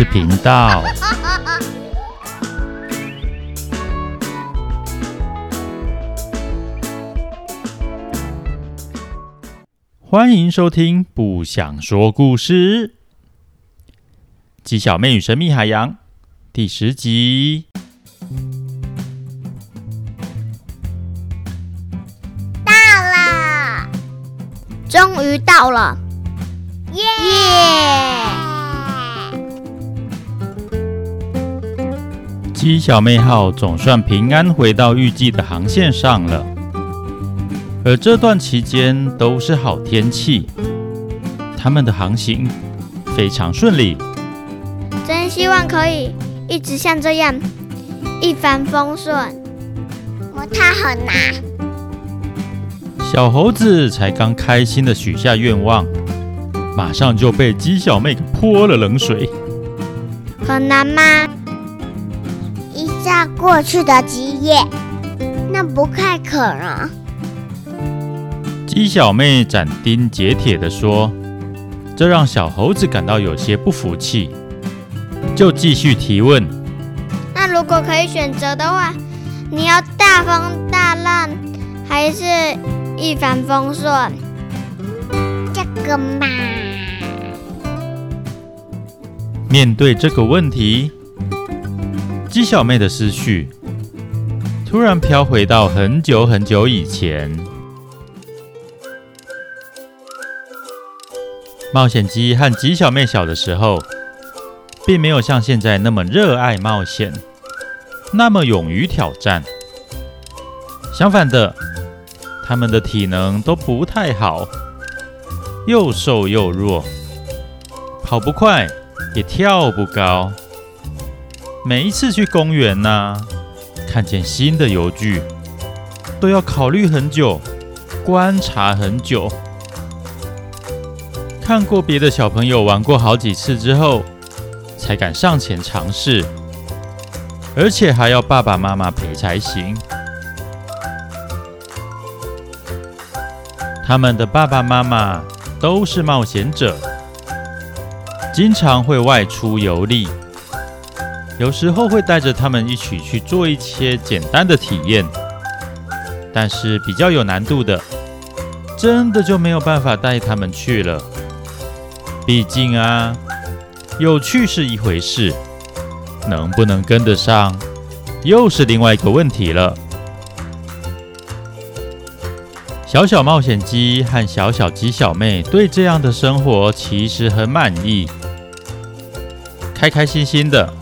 事频道。欢迎收听《不想说故事》，《鸡小妹与神秘海洋》第十集。到了，终于到了，耶！鸡小妹号总算平安回到预计的航线上了。而这段期间都是好天气，他们的航行非常顺利。真希望可以一直像这样一帆风顺。我太狠啦！小猴子才刚开心的许下愿望，马上就被鸡小妹给泼了冷水。很难吗？依照过去的经验，那不太可能。鸡小妹斩钉截铁地说：“这让小猴子感到有些不服气，就继续提问：‘那如果可以选择的话，你要大风大浪，还是一帆风顺？’这个嘛……面对这个问题，鸡小妹的思绪突然飘回到很久很久以前。”冒险鸡和鸡小妹小的时候，并没有像现在那么热爱冒险，那么勇于挑战。相反的，他们的体能都不太好，又瘦又弱，跑不快，也跳不高。每一次去公园呐、啊，看见新的游具，都要考虑很久，观察很久。看过别的小朋友玩过好几次之后，才敢上前尝试，而且还要爸爸妈妈陪才行。他们的爸爸妈妈都是冒险者，经常会外出游历，有时候会带着他们一起去做一些简单的体验，但是比较有难度的，真的就没有办法带他们去了。毕竟啊，有趣是一回事，能不能跟得上，又是另外一个问题了。小小冒险鸡和小小鸡小妹对这样的生活其实很满意，开开心心的。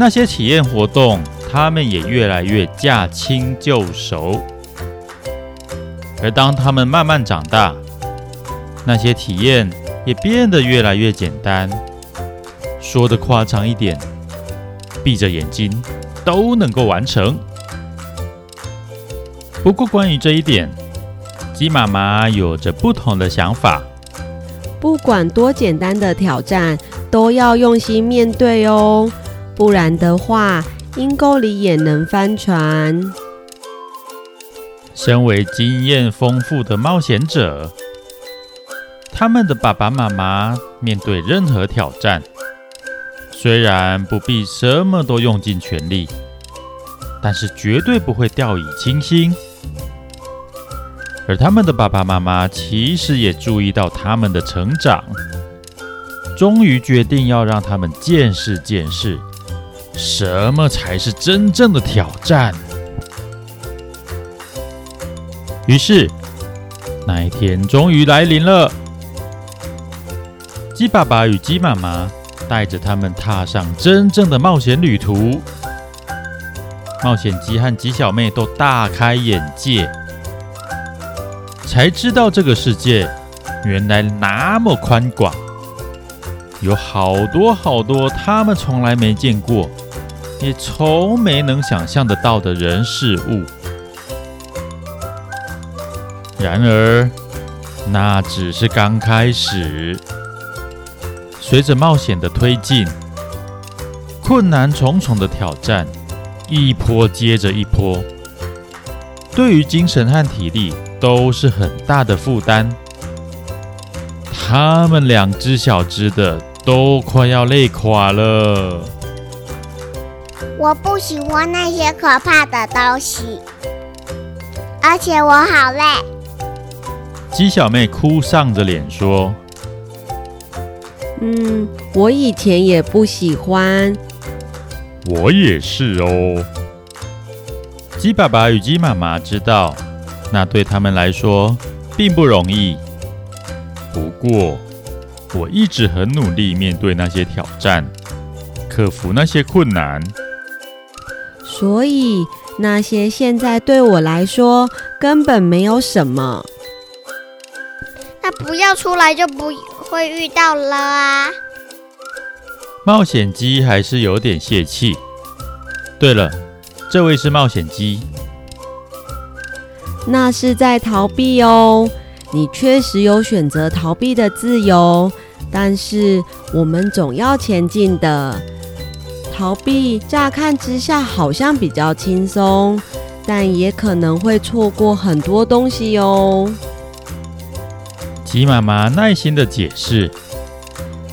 那些体验活动，他们也越来越驾轻就熟。而当他们慢慢长大，那些体验，也变得越来越简单，说得夸张一点，闭着眼睛都能够完成。不过，关于这一点，鸡妈妈有着不同的想法。不管多简单的挑战，都要用心面对哦，不然的话，阴沟里也能翻船。身为经验丰富的冒险者。他们的爸爸妈妈面对任何挑战，虽然不必什么都用尽全力，但是绝对不会掉以轻心。而他们的爸爸妈妈其实也注意到他们的成长，终于决定要让他们见识见识，什么才是真正的挑战。于是，那一天终于来临了。鸡爸爸与鸡妈妈带着他们踏上真正的冒险旅途，冒险鸡和鸡小妹都大开眼界，才知道这个世界原来那么宽广，有好多好多他们从来没见过，也从没能想象得到的人事物。然而，那只是刚开始。随着冒险的推进，困难重重的挑战一波接着一波，对于精神和体力都是很大的负担。他们两只小只的，都快要累垮了。我不喜欢那些可怕的东西，而且我好累。鸡小妹哭丧着脸说：“嗯，我以前也不喜欢。”我也是哦。鸡爸爸与鸡妈妈知道，那对他们来说并不容易。不过，我一直很努力面对那些挑战，克服那些困难。所以，那些现在对我来说根本没有什么。那不要出来就不会遇到了啊！冒险鸡还是有点泄气。对了。这位是冒险鸡，那是在逃避哦。你确实有选择逃避的自由，但是我们总要前进的。逃避乍看之下好像比较轻松，但也可能会错过很多东西哦。鸡妈妈耐心的解释，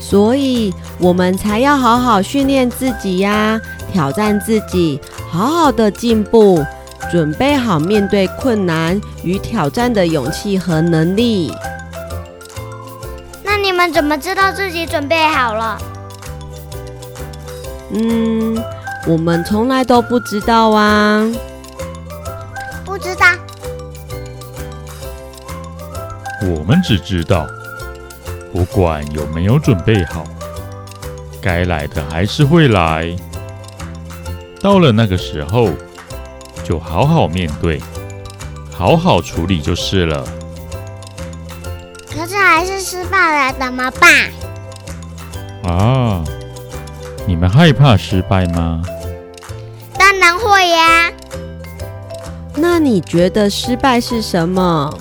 所以我们才要好好训练自己呀，挑战自己。好好的进步，准备好面对困难与挑战的勇气和能力。那你们怎么知道自己准备好了？嗯，我们从来都不知道啊。不知道。我们只知道，不管有没有准备好，该来的还是会来。到了那个时候，就好好面对，好好处理就是了。可是还是失败了，怎么办？啊，你们害怕失败吗？当然会呀。那你觉得失败是什么？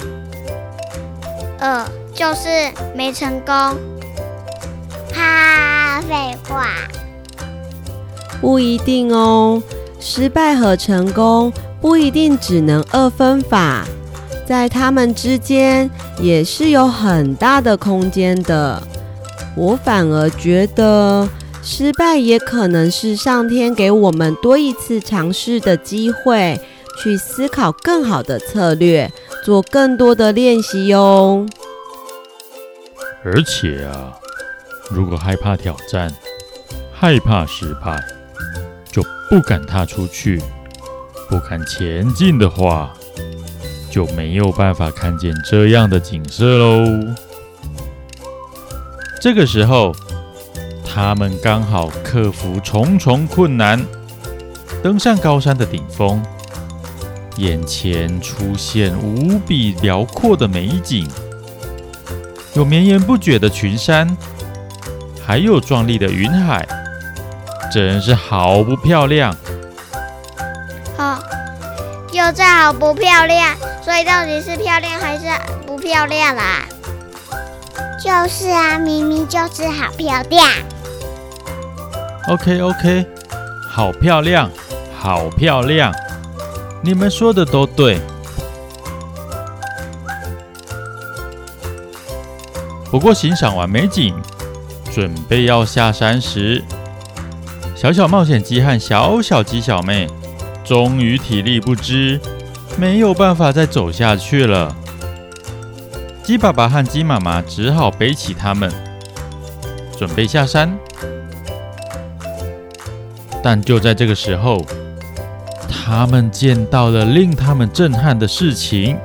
呃，就是没成功。哈，废话。不一定哦，失败和成功不一定只能二分法，在他们之间也是有很大的空间的。我反而觉得，失败也可能是上天给我们多一次尝试的机会，去思考更好的策略，做更多的练习哟。而且啊，如果害怕挑战，害怕失败，就不敢踏出去，不敢前进的话，就没有办法看见这样的景色喽。这个时候，他们刚好克服重重困难，登上高山的顶峰，眼前出现无比辽阔的美景，有绵延不绝的群山，还有壮丽的云海。真是好不漂亮！好，又在好不漂亮，所以到底是漂亮还是不漂亮啦？就是啊，明明就是好漂亮。OK OK，好漂亮，好漂亮，你们说的都对。不过欣赏完美景，准备要下山时。小小冒险鸡和小小鸡小妹，终于体力不支，没有办法再走下去了。鸡爸爸和鸡妈妈只好背起他们，准备下山。但就在这个时候，他们见到了令他们震撼的事情。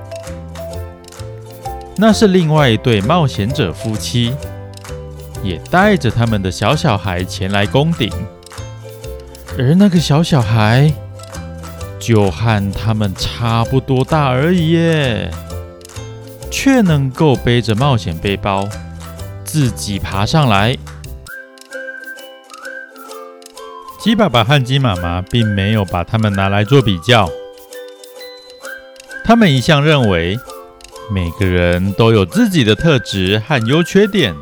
那是另外一对冒险者夫妻，也带着他们的小小孩前来攻顶。而那个小小孩，就和他们差不多大而已耶，却能够背着冒险背包，自己爬上来。鸡爸爸和鸡妈妈并没有把他们拿来做比较，他们一向认为每个人都有自己的特质和优缺点，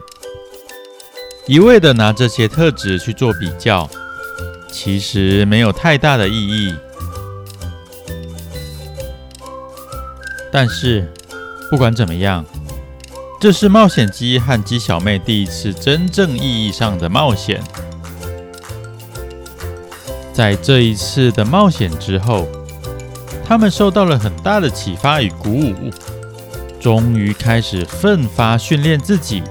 一味的拿这些特质去做比较。其实没有太大的意义，但是不管怎么样，这是冒险鸡和鸡小妹第一次真正意义上的冒险。在这一次的冒险之后，他们受到了很大的启发与鼓舞，终于开始奋发训练自己。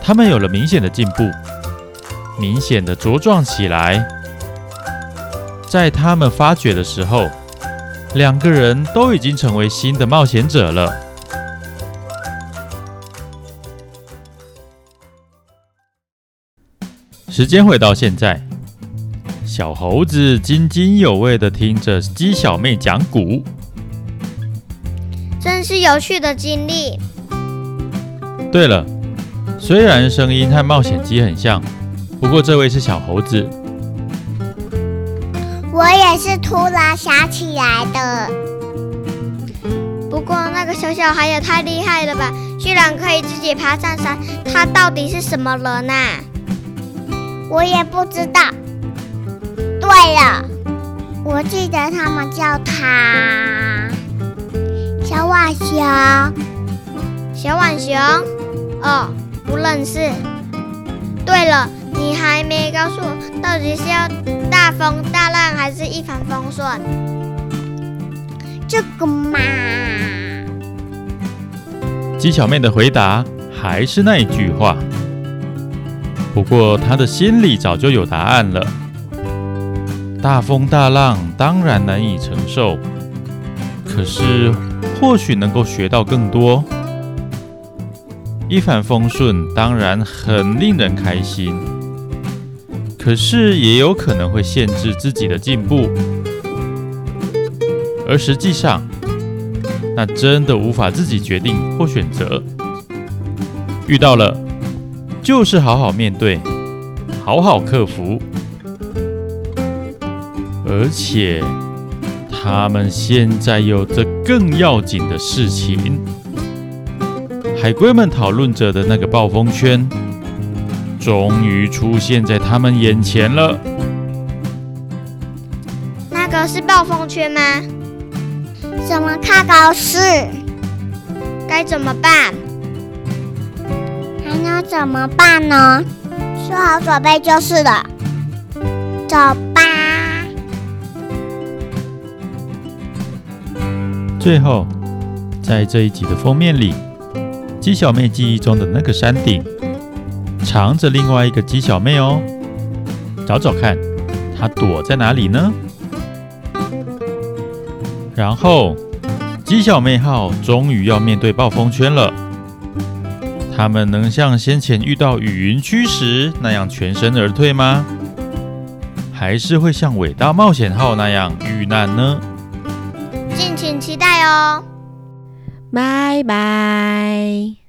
他们有了明显的进步，明显的茁壮起来。在他们发觉的时候，两个人都已经成为新的冒险者了。时间回到现在，小猴子津津有味的听着鸡小妹讲古，真是有趣的经历。对了，虽然声音和冒险鸡很像，不过这位是小猴子。我也是突然想起来的。不过那个小小孩也太厉害了吧！居然可以自己爬上山，他到底是什么人呐、啊？我也不知道。对了，我记得他们叫他小浣熊。小浣熊？哦，不认识。对了，你还没告诉我，到底是要大风大浪还是一帆风顺？这个嘛，鸡小妹的回答还是那一句话。不过，她的心里早就有答案了。大风大浪当然难以承受，可是或许能够学到更多。一帆风顺当然很令人开心，可是也有可能会限制自己的进步。而实际上，那真的无法自己决定或选择。遇到了。就是好好面对，好好克服，而且他们现在有着更要紧的事情。海龟们讨论着的那个暴风圈，终于出现在他们眼前了。那个是暴风圈吗？怎么看都是？该怎么办？还能怎么办呢？做好准备就是了。走最后，在这一集的封面里，鸡小妹记忆中的那个山顶，藏着另外一个鸡小妹哦。找找看，她躲在哪里呢？然后，鸡小妹号终于要面对暴风圈了。他们能像先前遇到雨云区时那样全身而退吗？还是会像伟大冒险号那样遇难呢？期待哦！拜拜。